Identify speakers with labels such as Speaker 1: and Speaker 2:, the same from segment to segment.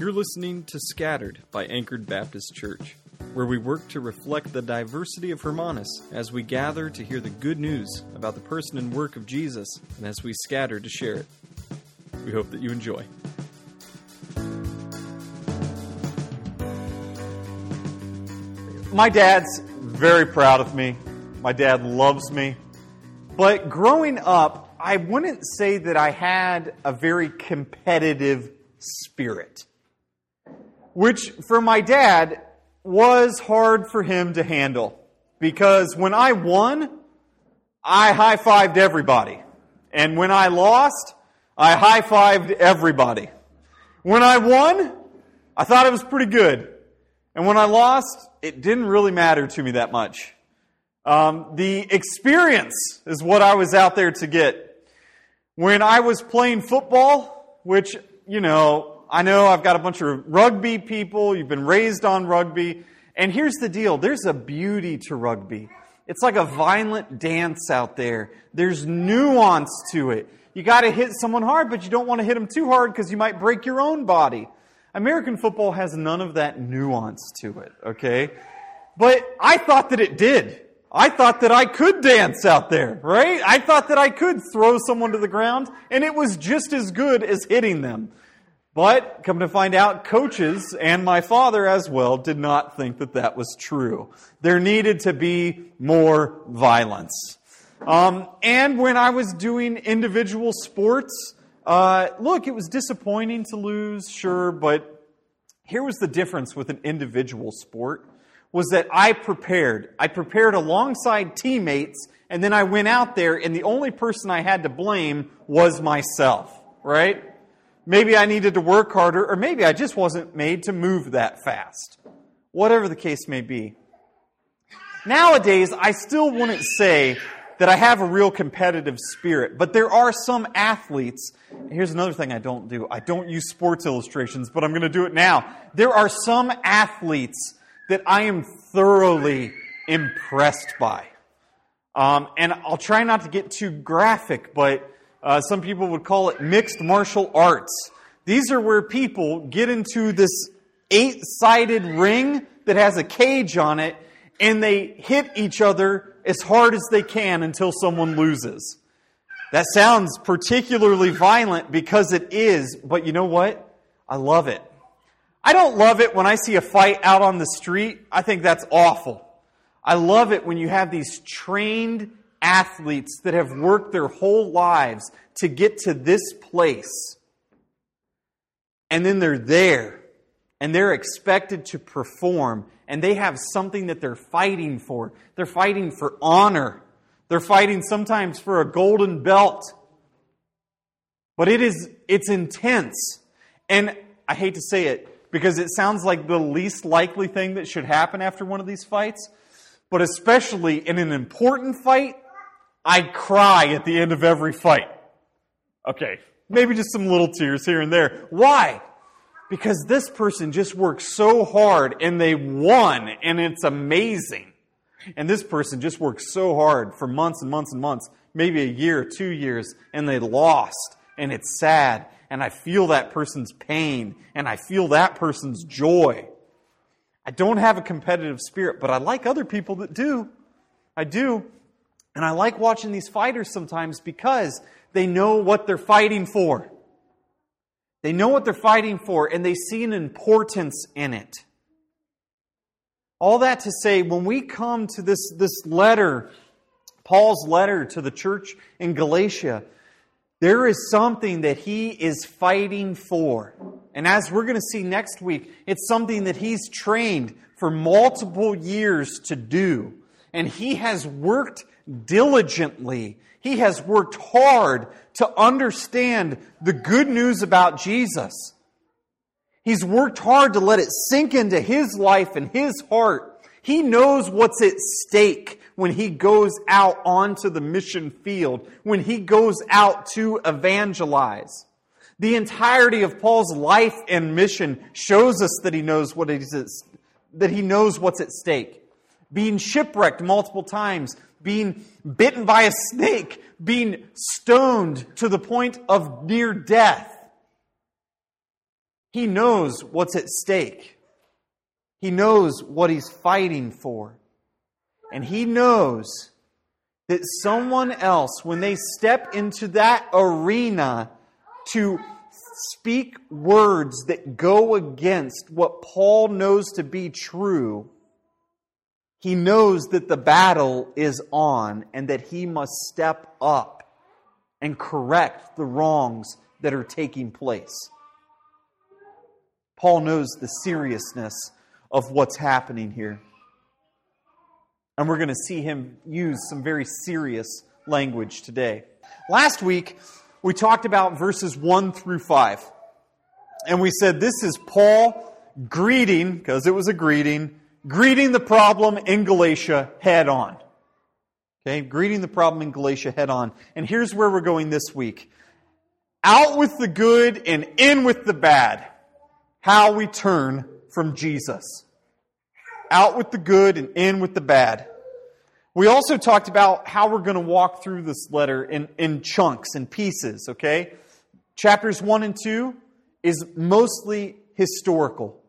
Speaker 1: You're listening to Scattered by Anchored Baptist Church, where we work to reflect the diversity of Hermanus as we gather to hear the good news about the person and work of Jesus and as we scatter to share it. We hope that you enjoy.
Speaker 2: My dad's very proud of me. My dad loves me. But growing up, I wouldn't say that I had a very competitive spirit, which for my dad was hard for him to handle. Because when I won, I high fived everybody. And when I lost, I high fived everybody. When I won, I thought it was pretty good. And when I lost, it didn't really matter to me that much. Um, the experience is what I was out there to get. When I was playing football, which, you know, I know I've got a bunch of rugby people, you've been raised on rugby, and here's the deal there's a beauty to rugby. It's like a violent dance out there, there's nuance to it. You got to hit someone hard, but you don't want to hit them too hard because you might break your own body. American football has none of that nuance to it, okay? But I thought that it did. I thought that I could dance out there, right? I thought that I could throw someone to the ground, and it was just as good as hitting them. But come to find out, coaches and my father as well did not think that that was true. There needed to be more violence. Um, and when I was doing individual sports, uh, look, it was disappointing to lose, sure, but here was the difference with an individual sport was that I prepared. I prepared alongside teammates, and then I went out there, and the only person I had to blame was myself, right? Maybe I needed to work harder, or maybe I just wasn't made to move that fast. Whatever the case may be. Nowadays, I still wouldn't say that I have a real competitive spirit. But there are some athletes. Here's another thing I don't do I don't use sports illustrations, but I'm going to do it now. There are some athletes that I am thoroughly impressed by. Um, and I'll try not to get too graphic, but uh, some people would call it mixed martial arts. These are where people get into this eight sided ring that has a cage on it and they hit each other as hard as they can until someone loses. That sounds particularly violent because it is, but you know what? I love it. I don't love it when I see a fight out on the street. I think that's awful. I love it when you have these trained athletes that have worked their whole lives to get to this place. And then they're there and they're expected to perform and they have something that they're fighting for. They're fighting for honor. They're fighting sometimes for a golden belt. But it is it's intense. And I hate to say it because it sounds like the least likely thing that should happen after one of these fights. But especially in an important fight, I cry at the end of every fight. Okay, maybe just some little tears here and there. Why? because this person just worked so hard and they won and it's amazing. And this person just worked so hard for months and months and months, maybe a year, two years, and they lost and it's sad. And I feel that person's pain and I feel that person's joy. I don't have a competitive spirit, but I like other people that do. I do. And I like watching these fighters sometimes because they know what they're fighting for. They know what they're fighting for and they see an importance in it. All that to say, when we come to this, this letter, Paul's letter to the church in Galatia, there is something that he is fighting for. And as we're going to see next week, it's something that he's trained for multiple years to do. And he has worked diligently. He has worked hard to understand the good news about Jesus. He's worked hard to let it sink into his life and his heart. He knows what's at stake when he goes out onto the mission field, when he goes out to evangelize. The entirety of Paul's life and mission shows us that he knows what it is, that he knows what's at stake. Being shipwrecked multiple times, being bitten by a snake, being stoned to the point of near death. He knows what's at stake. He knows what he's fighting for. And he knows that someone else, when they step into that arena to speak words that go against what Paul knows to be true, he knows that the battle is on and that he must step up and correct the wrongs that are taking place. Paul knows the seriousness of what's happening here. And we're going to see him use some very serious language today. Last week, we talked about verses 1 through 5. And we said this is Paul greeting, because it was a greeting, greeting the problem in Galatia head on. Okay, greeting the problem in Galatia head on. And here's where we're going this week out with the good and in with the bad. How we turn from Jesus. Out with the good and in with the bad. We also talked about how we're going to walk through this letter in, in chunks and pieces, okay? Chapters 1 and 2 is mostly historical.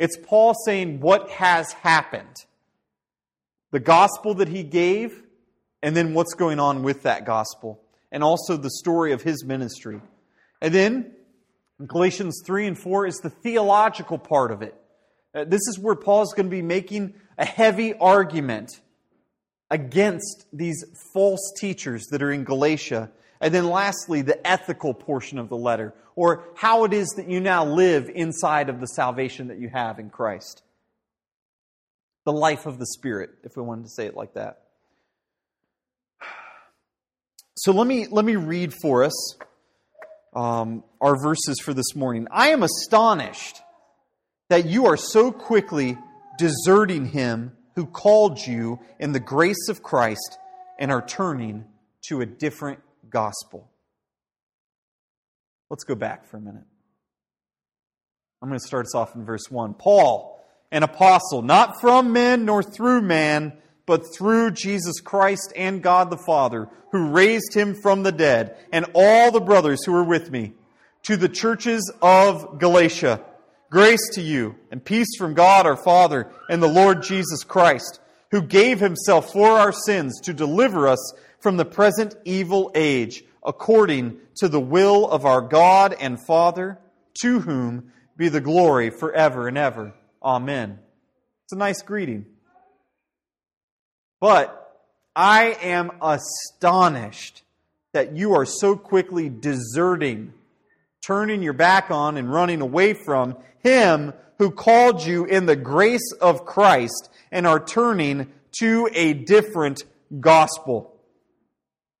Speaker 2: It's Paul saying what has happened, the gospel that he gave, and then what's going on with that gospel, and also the story of his ministry. And then Galatians 3 and 4 is the theological part of it. Uh, this is where Paul is going to be making a heavy argument against these false teachers that are in Galatia. And then lastly, the ethical portion of the letter, or how it is that you now live inside of the salvation that you have in Christ. The life of the Spirit, if we wanted to say it like that. So let me, let me read for us um, our verses for this morning. I am astonished that you are so quickly deserting him who called you in the grace of Christ and are turning to a different gospel. Let's go back for a minute. I'm going to start us off in verse 1. Paul, an apostle, not from men nor through man, but through Jesus Christ and God the Father, who raised him from the dead, and all the brothers who are with me, to the churches of Galatia Grace to you and peace from God our Father and the Lord Jesus Christ, who gave himself for our sins to deliver us from the present evil age, according to the will of our God and Father, to whom be the glory forever and ever. Amen. It's a nice greeting. But I am astonished that you are so quickly deserting turning your back on and running away from Him who called you in the grace of Christ and are turning to a different gospel.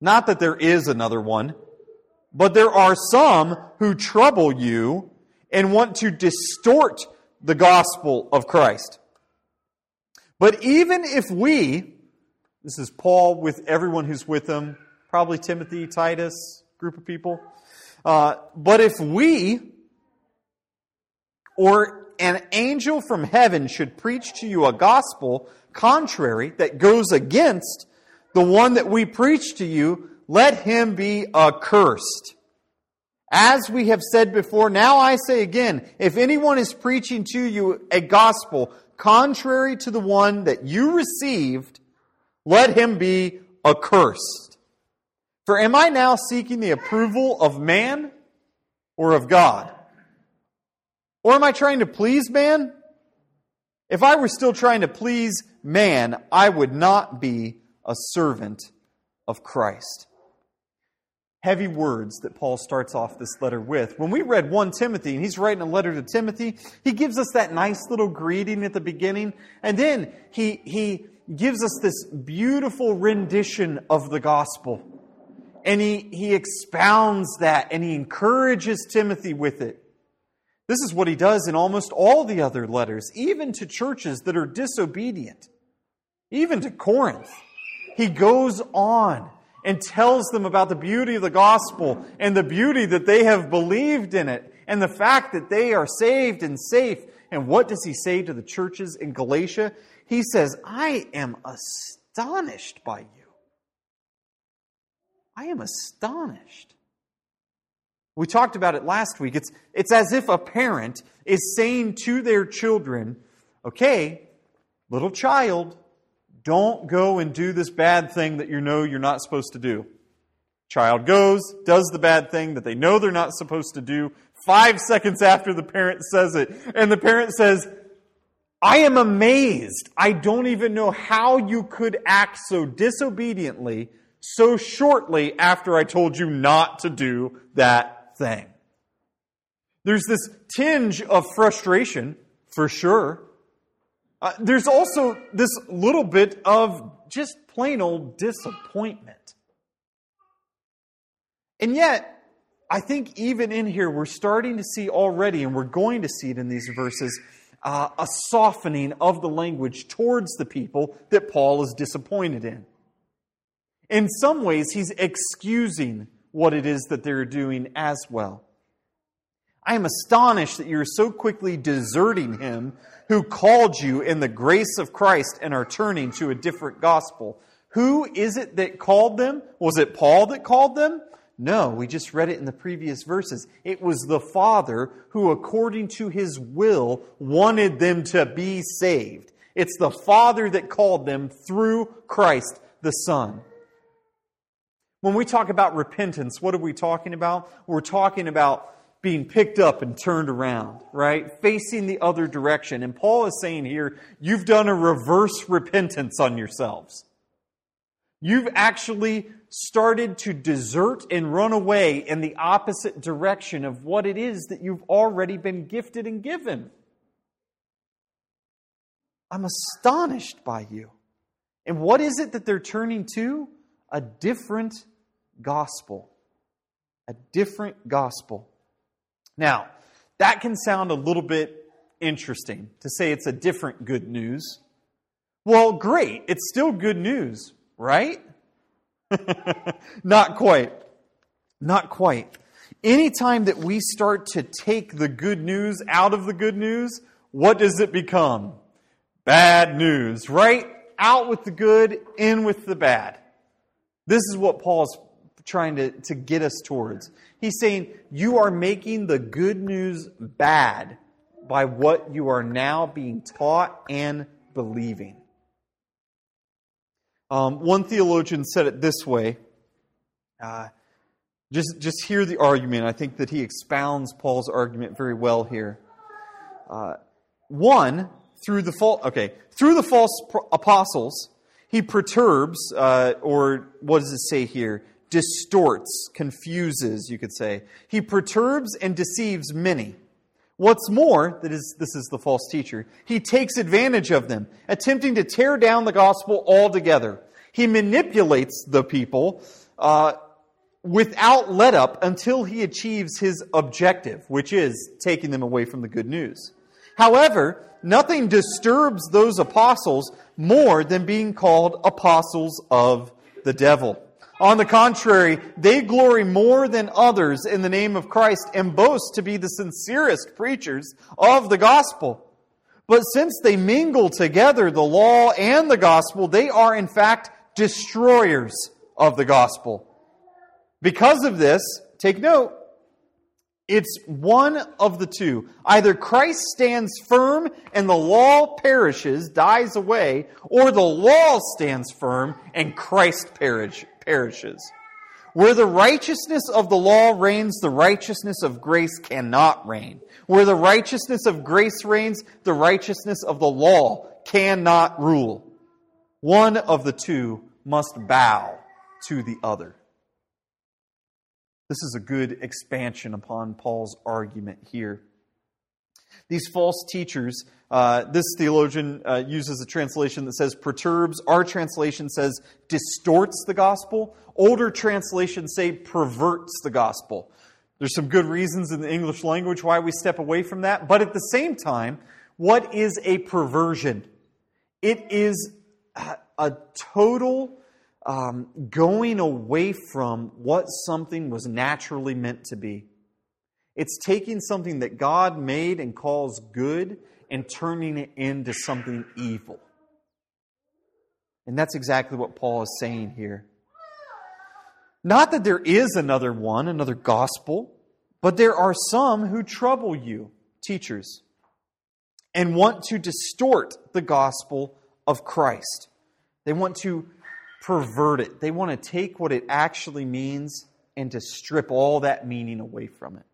Speaker 2: Not that there is another one, but there are some who trouble you and want to distort the gospel of Christ. But even if we, this is Paul with everyone who's with him, probably Timothy, Titus, group of people, uh, but if we or an angel from heaven should preach to you a gospel contrary that goes against the one that we preach to you, let him be accursed. As we have said before, now I say again, if anyone is preaching to you a gospel contrary to the one that you received, let him be accursed. For am I now seeking the approval of man or of God? Or am I trying to please man? If I were still trying to please man, I would not be a servant of Christ. Heavy words that Paul starts off this letter with. When we read 1 Timothy, and he's writing a letter to Timothy, he gives us that nice little greeting at the beginning, and then he, he gives us this beautiful rendition of the gospel. And he, he expounds that and he encourages Timothy with it. This is what he does in almost all the other letters, even to churches that are disobedient, even to Corinth. He goes on and tells them about the beauty of the gospel and the beauty that they have believed in it and the fact that they are saved and safe. And what does he say to the churches in Galatia? He says, I am astonished by you. I am astonished. We talked about it last week. It's, it's as if a parent is saying to their children, okay, little child, don't go and do this bad thing that you know you're not supposed to do. Child goes, does the bad thing that they know they're not supposed to do, five seconds after the parent says it. And the parent says, I am amazed. I don't even know how you could act so disobediently so shortly after I told you not to do that thing. There's this tinge of frustration, for sure. Uh, there's also this little bit of just plain old disappointment. And yet, I think even in here, we're starting to see already, and we're going to see it in these verses, uh, a softening of the language towards the people that Paul is disappointed in. In some ways, he's excusing what it is that they're doing as well. I am astonished that you're so quickly deserting him who called you in the grace of Christ and are turning to a different gospel. Who is it that called them? Was it Paul that called them? No, we just read it in the previous verses. It was the Father who, according to his will, wanted them to be saved. It's the Father that called them through Christ the Son. When we talk about repentance, what are we talking about? We're talking about being picked up and turned around, right? Facing the other direction. And Paul is saying here, you've done a reverse repentance on yourselves. You've actually started to desert and run away in the opposite direction of what it is that you've already been gifted and given. I'm astonished by you. And what is it that they're turning to? A different gospel. A different gospel. Now, that can sound a little bit interesting to say it's a different good news. Well, great. It's still good news, right? Not quite. Not quite. Anytime that we start to take the good news out of the good news, what does it become? Bad news, right? Out with the good, in with the bad. This is what Paul's trying to, to get us towards. He's saying, You are making the good news bad by what you are now being taught and believing. Um, one theologian said it this way. Uh, just, just hear the argument. I think that he expounds Paul's argument very well here. Uh, one, through the false, okay, through the false apostles, he perturbs, uh, or what does it say here? Distorts, confuses, you could say. He perturbs and deceives many. What's more, that is, this is the false teacher, he takes advantage of them, attempting to tear down the gospel altogether. He manipulates the people uh, without let up until he achieves his objective, which is taking them away from the good news. However, nothing disturbs those apostles more than being called apostles of the devil. On the contrary, they glory more than others in the name of Christ and boast to be the sincerest preachers of the gospel. But since they mingle together the law and the gospel, they are in fact destroyers of the gospel. Because of this, take note, it's one of the two. Either Christ stands firm and the law perishes, dies away, or the law stands firm and Christ perish, perishes. Where the righteousness of the law reigns, the righteousness of grace cannot reign. Where the righteousness of grace reigns, the righteousness of the law cannot rule. One of the two must bow to the other. This is a good expansion upon Paul's argument here. These false teachers, uh, this theologian uh, uses a translation that says perturbs. Our translation says distorts the gospel. Older translations say perverts the gospel. There's some good reasons in the English language why we step away from that. But at the same time, what is a perversion? It is a total um, going away from what something was naturally meant to be. It's taking something that God made and calls good and turning it into something evil. And that's exactly what Paul is saying here. Not that there is another one, another gospel. But there are some who trouble you, teachers, and want to distort the gospel of Christ. They want to pervert it. They want to take what it actually means and to strip all that meaning away from it.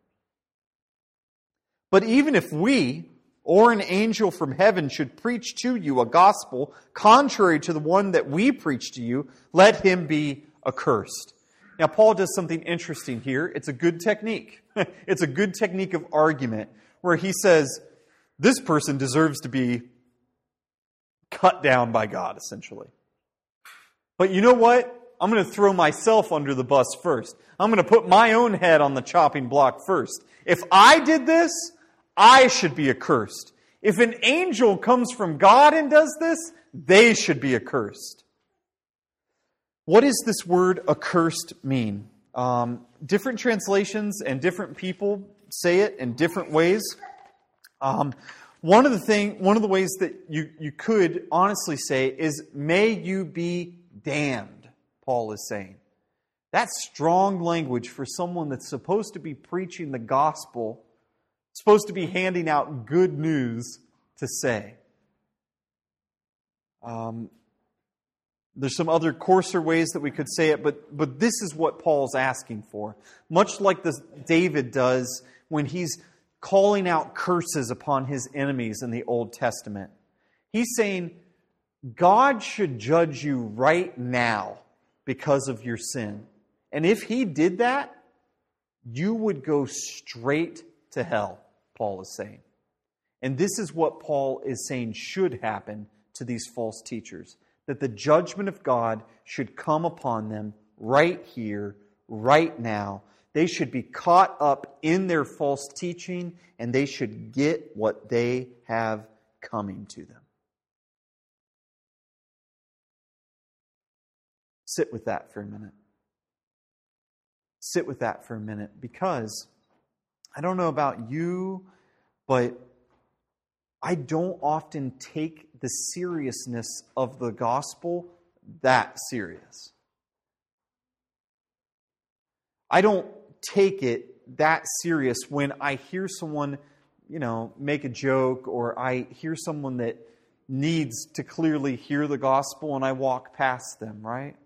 Speaker 2: But even if we or an angel from heaven should preach to you a gospel contrary to the one that we preach to you, let him be accursed. Now, Paul does something interesting here. It's a good technique. it's a good technique of argument where he says, this person deserves to be cut down by God, essentially. But you know what? I'm going to throw myself under the bus first. I'm going to put my own head on the chopping block first. If I did this, I should be accursed. If an angel comes from God and does this, they should be accursed. What does this word accursed mean? Um, different translations and different people say it in different ways. Um, one of the thing, one of the ways that you, you could honestly say is, "May you be damned." Paul is saying. That's strong language for someone that's supposed to be preaching the gospel, supposed to be handing out good news to say. Um, there's some other coarser ways that we could say it, but, but this is what Paul's asking for. Much like this David does when he's calling out curses upon his enemies in the Old Testament. He's saying, God should judge you right now because of your sin. And if he did that, you would go straight to hell, Paul is saying. And this is what Paul is saying should happen to these false teachers that the judgment of God should come upon them right here, right now. They should be caught up in their false teaching and they should get what they have coming to them. Sit with that for a minute. Sit with that for a minute because I don't know about you, but I don't often take the seriousness of the gospel that serious. I don't take it that serious when I hear someone, you know, make a joke or I hear someone that needs to clearly hear the gospel and I walk past them, right?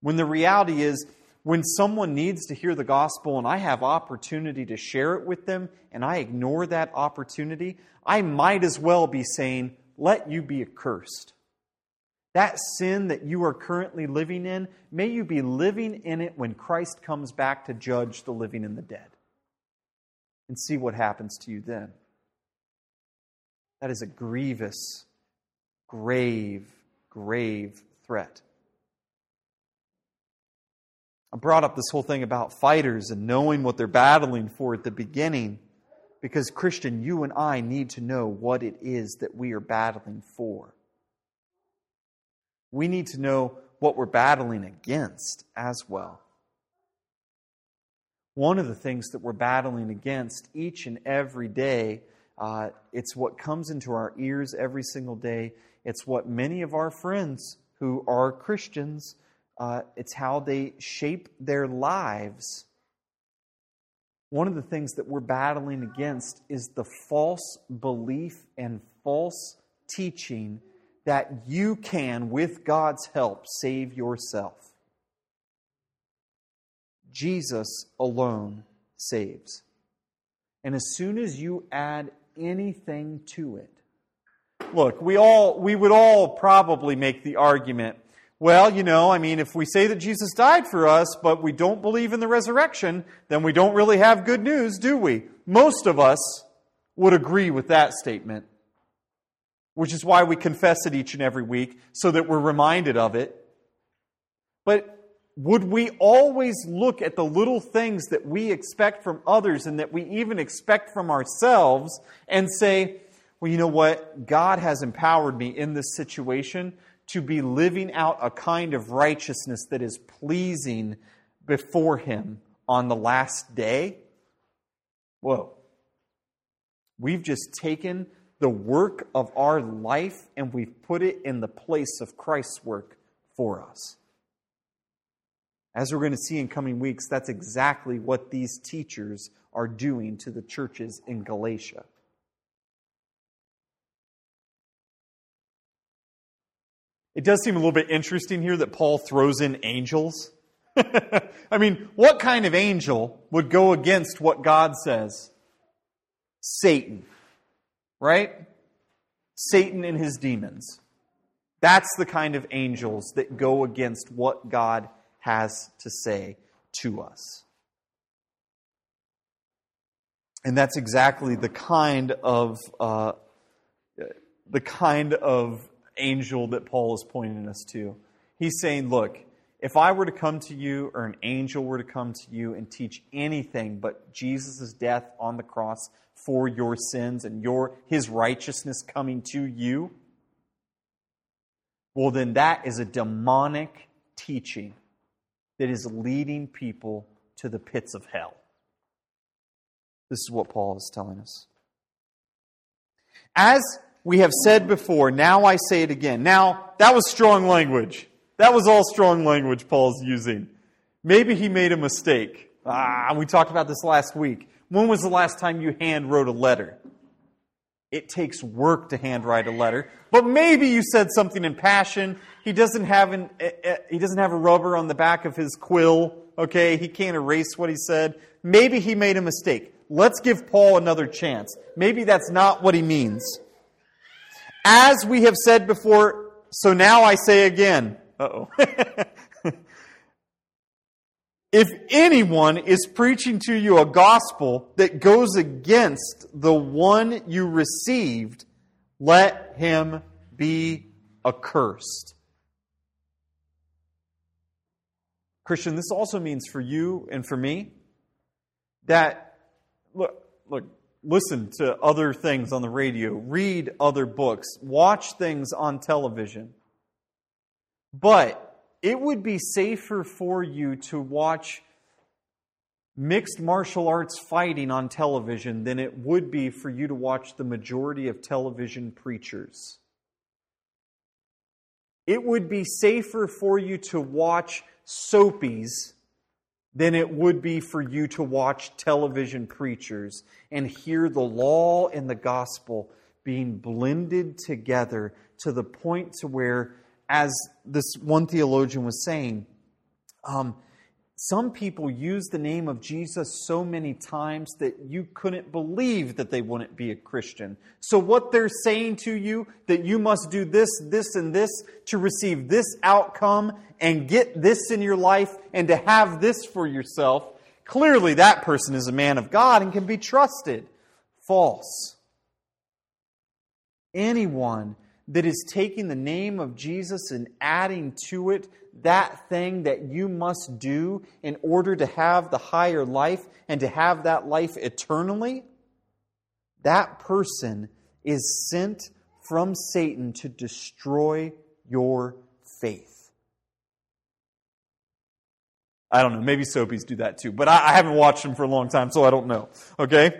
Speaker 2: When the reality is, when someone needs to hear the gospel and I have opportunity to share it with them and I ignore that opportunity, I might as well be saying, Let you be accursed. That sin that you are currently living in, may you be living in it when Christ comes back to judge the living and the dead. And see what happens to you then. That is a grievous, grave, grave threat. I brought up this whole thing about fighters and knowing what they're battling for at the beginning because, Christian, you and I need to know what it is that we are battling for. We need to know what we're battling against as well. One of the things that we're battling against each and every day, uh, it's what comes into our ears every single day. It's what many of our friends who are Christians uh, it's how they shape their lives. One of the things that we're battling against is the false belief and false teaching that you can, with God's help, save yourself. Jesus alone saves. And as soon as you add anything to it, look, we all we would all probably make the argument well, you know, I mean, if we say that Jesus died for us, but we don't believe in the resurrection, then we don't really have good news, do we? Most of us would agree with that statement, which is why we confess it each and every week, so that we're reminded of it. But would we always look at the little things that we expect from others and that we even expect from ourselves and say, well, you know what? God has empowered me in this situation to be living out a kind of righteousness that is pleasing before Him on the last day? Whoa. We've just taken the work of our life and we've put it in the place of Christ's work for us. As we're going to see in coming weeks, that's exactly what these teachers are doing to the churches in Galatia. It does seem a little bit interesting here that Paul throws in angels. I mean, what kind of angel would go against what God says? Satan, right? Satan and his demons. That's the kind of angels that go against what God has to say to us. And that's exactly the kind of uh, the kind of angel that Paul is pointing us to. He's saying, look, if I were to come to you or an angel were to come to you and teach anything but Jesus' death on the cross for your sins and your his righteousness coming to you, well then that is a demonic teaching that is leading people to the pits of hell. This is what Paul is telling us. As we have said before, now I say it again. Now, that was strong language. That was all strong language Paul's using. Maybe he made a mistake. Ah, we talked about this last week. When was the last time you hand wrote a letter? It takes work to handwrite a letter, but maybe you said something in passion. He doesn't have an, eh, eh, he doesn't have a rubber on the back of his quill. Okay, he can't erase what he said. Maybe he made a mistake. Let's give Paul another chance. Maybe that's not what he means. As we have said before, so now I say again. oh. if anyone is preaching to you a gospel that goes against the one you received, let him be accursed. Christian, this also means for you and for me that, look, look, listen to other things on the radio, read other books, watch things on television. But it would be safer for you to watch mixed martial arts fighting on television than it would be for you to watch the majority of television preachers. It would be safer for you to watch soapies than it would be for you to watch television preachers and hear the law and the gospel being blended together to the point to where, as this one theologian was saying, um, some people use the name of Jesus so many times that you couldn't believe that they wouldn't be a Christian. So, what they're saying to you, that you must do this, this, and this to receive this outcome and get this in your life and to have this for yourself, clearly that person is a man of God and can be trusted. False. Anyone that is taking the name of Jesus and adding to it that thing that you must do in order to have the higher life and to have that life eternally, that person is sent from Satan to destroy your faith. I don't know. Maybe soapies do that too, but I, haven't watched them for a long time, so I don't know. Okay?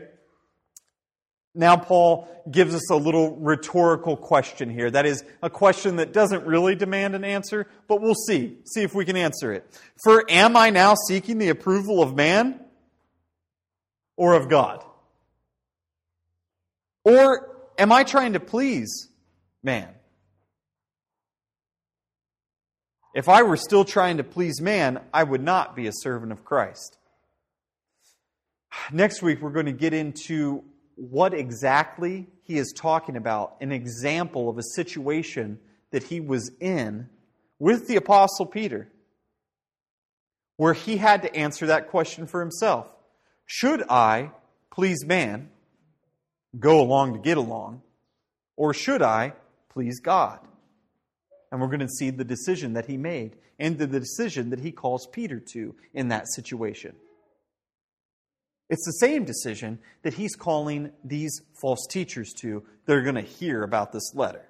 Speaker 2: Now, Paul gives us a little rhetorical question here. That is a question that doesn't really demand an answer, but we'll see. See if we can answer it. For am I now seeking the approval of man or of God? Or am I trying to please man? If I were still trying to please man, I would not be a servant of Christ. Next week, we're going to get into what exactly he is talking about, an example of a situation that he was in with the Apostle Peter, where he had to answer that question for himself. Should I please man, go along to get along, or should I please God? And we're going to see the decision that he made and the decision that he calls Peter to in that situation. It's the same decision that he's calling these false teachers to that are going to hear about this letter.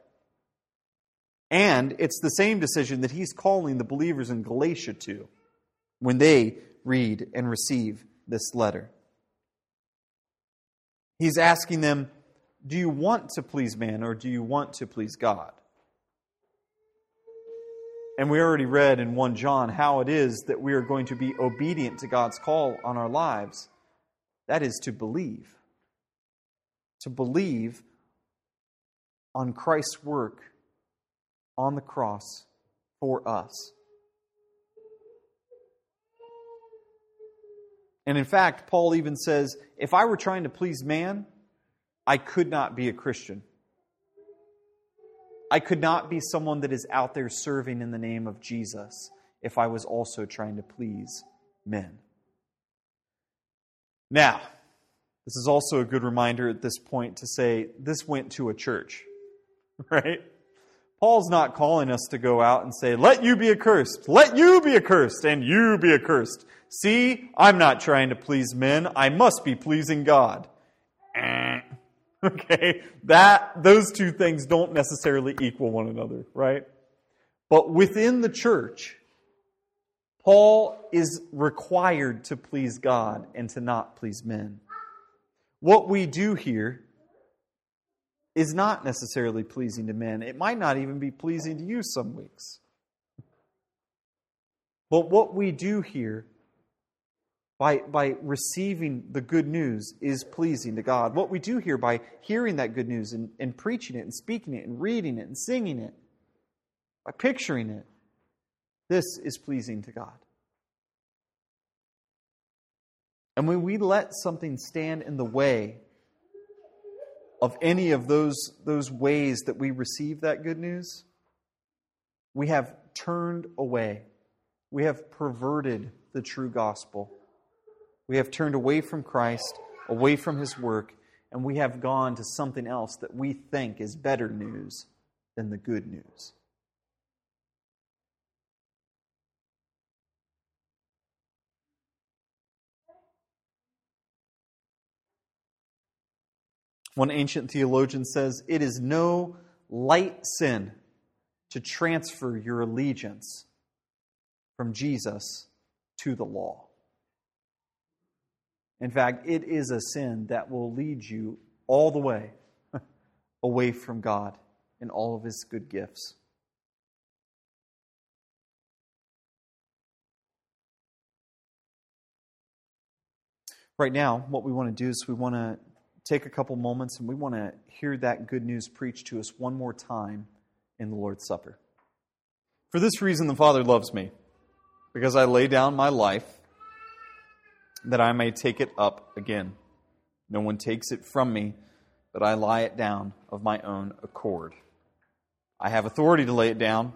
Speaker 2: And it's the same decision that he's calling the believers in Galatia to when they read and receive this letter. He's asking them, Do you want to please man or do you want to please God? And we already read in 1 John how it is that we are going to be obedient to God's call on our lives. That is to believe. To believe on Christ's work on the cross for us. And in fact, Paul even says if I were trying to please man, I could not be a Christian. I could not be someone that is out there serving in the name of Jesus if I was also trying to please men. Now, this is also a good reminder at this point to say this went to a church, right? Paul's not calling us to go out and say, let you be accursed, let you be accursed, and you be accursed. See, I'm not trying to please men, I must be pleasing God. Eh. Okay? That those two things don't necessarily equal one another, right? But within the church, Paul is required to please God and to not please men. What we do here is not necessarily pleasing to men. It might not even be pleasing to you some weeks. But what we do here by, by receiving the good news is pleasing to God. What we do here by hearing that good news and, and preaching it and speaking it and reading it and singing it, by picturing it, this is pleasing to God. And when we let something stand in the way of any of those, those ways that we receive that good news, we have turned away. We have perverted the true gospel. We have turned away from Christ, away from his work, and we have gone to something else that we think is better news than the good news. One ancient theologian says, It is no light sin to transfer your allegiance from Jesus to the law. In fact, it is a sin that will lead you all the way away from God and all of His good gifts. Right now, what we want to do is we want to take a couple moments and we want to hear that good news preached to us one more time in the Lord's Supper. For this reason, the Father loves me, because I lay down my life that I may take it up again. No one takes it from me, but I lie it down of my own accord. I have authority to lay it down,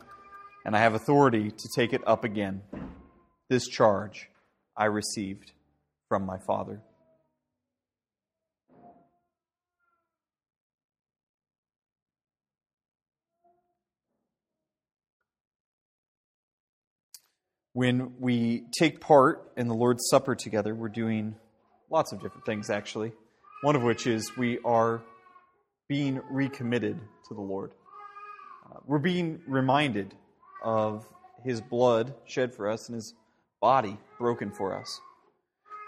Speaker 2: and I have authority to take it up again. This charge I received from my Father. When we take part in the Lord's Supper together, we're doing lots of different things, actually. One of which is we are being recommitted to the Lord. Uh, we're being reminded of His blood shed for us and His body broken for us.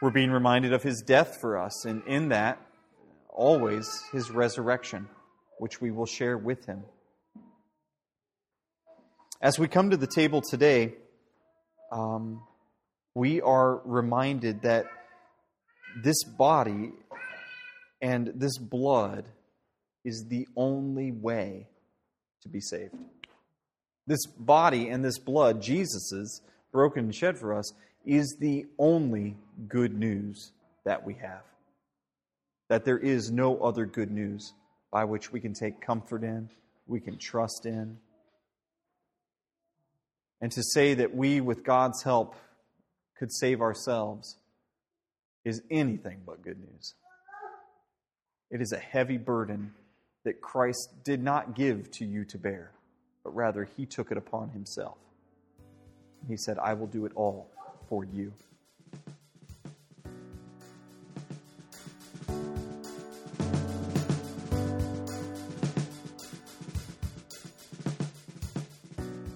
Speaker 2: We're being reminded of His death for us, and in that, always His resurrection, which we will share with Him. As we come to the table today, um, we are reminded that this body and this blood is the only way to be saved. This body and this blood, Jesus's, broken and shed for us, is the only good news that we have. That there is no other good news by which we can take comfort in, we can trust in, and to say that we, with God's help, could save ourselves is anything but good news. It is a heavy burden that Christ did not give to you to bear, but rather he took it upon himself. He said, I will do it all for you.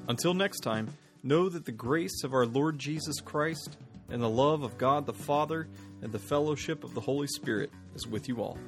Speaker 1: Until next time, know that the grace of our Lord Jesus Christ and the love of God the Father and the fellowship of the Holy Spirit is with you all.